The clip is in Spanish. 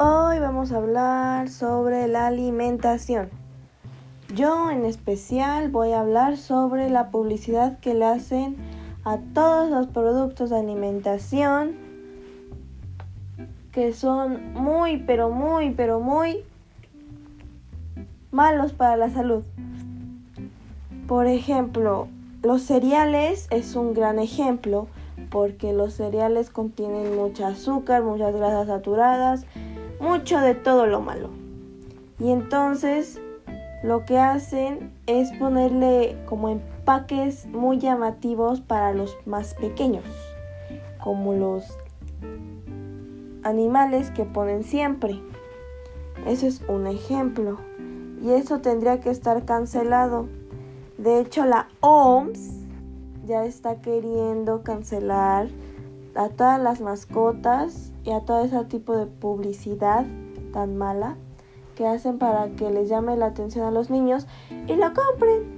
Hoy vamos a hablar sobre la alimentación. Yo en especial voy a hablar sobre la publicidad que le hacen a todos los productos de alimentación que son muy, pero muy, pero muy malos para la salud. Por ejemplo, los cereales es un gran ejemplo porque los cereales contienen mucha azúcar, muchas grasas saturadas, mucho de todo lo malo. Y entonces lo que hacen es ponerle como empaques muy llamativos para los más pequeños, como los animales que ponen siempre. Eso es un ejemplo. Y eso tendría que estar cancelado. De hecho, la OMS ya está queriendo cancelar a todas las mascotas y a todo ese tipo de publicidad tan mala que hacen para que les llame la atención a los niños y lo compren.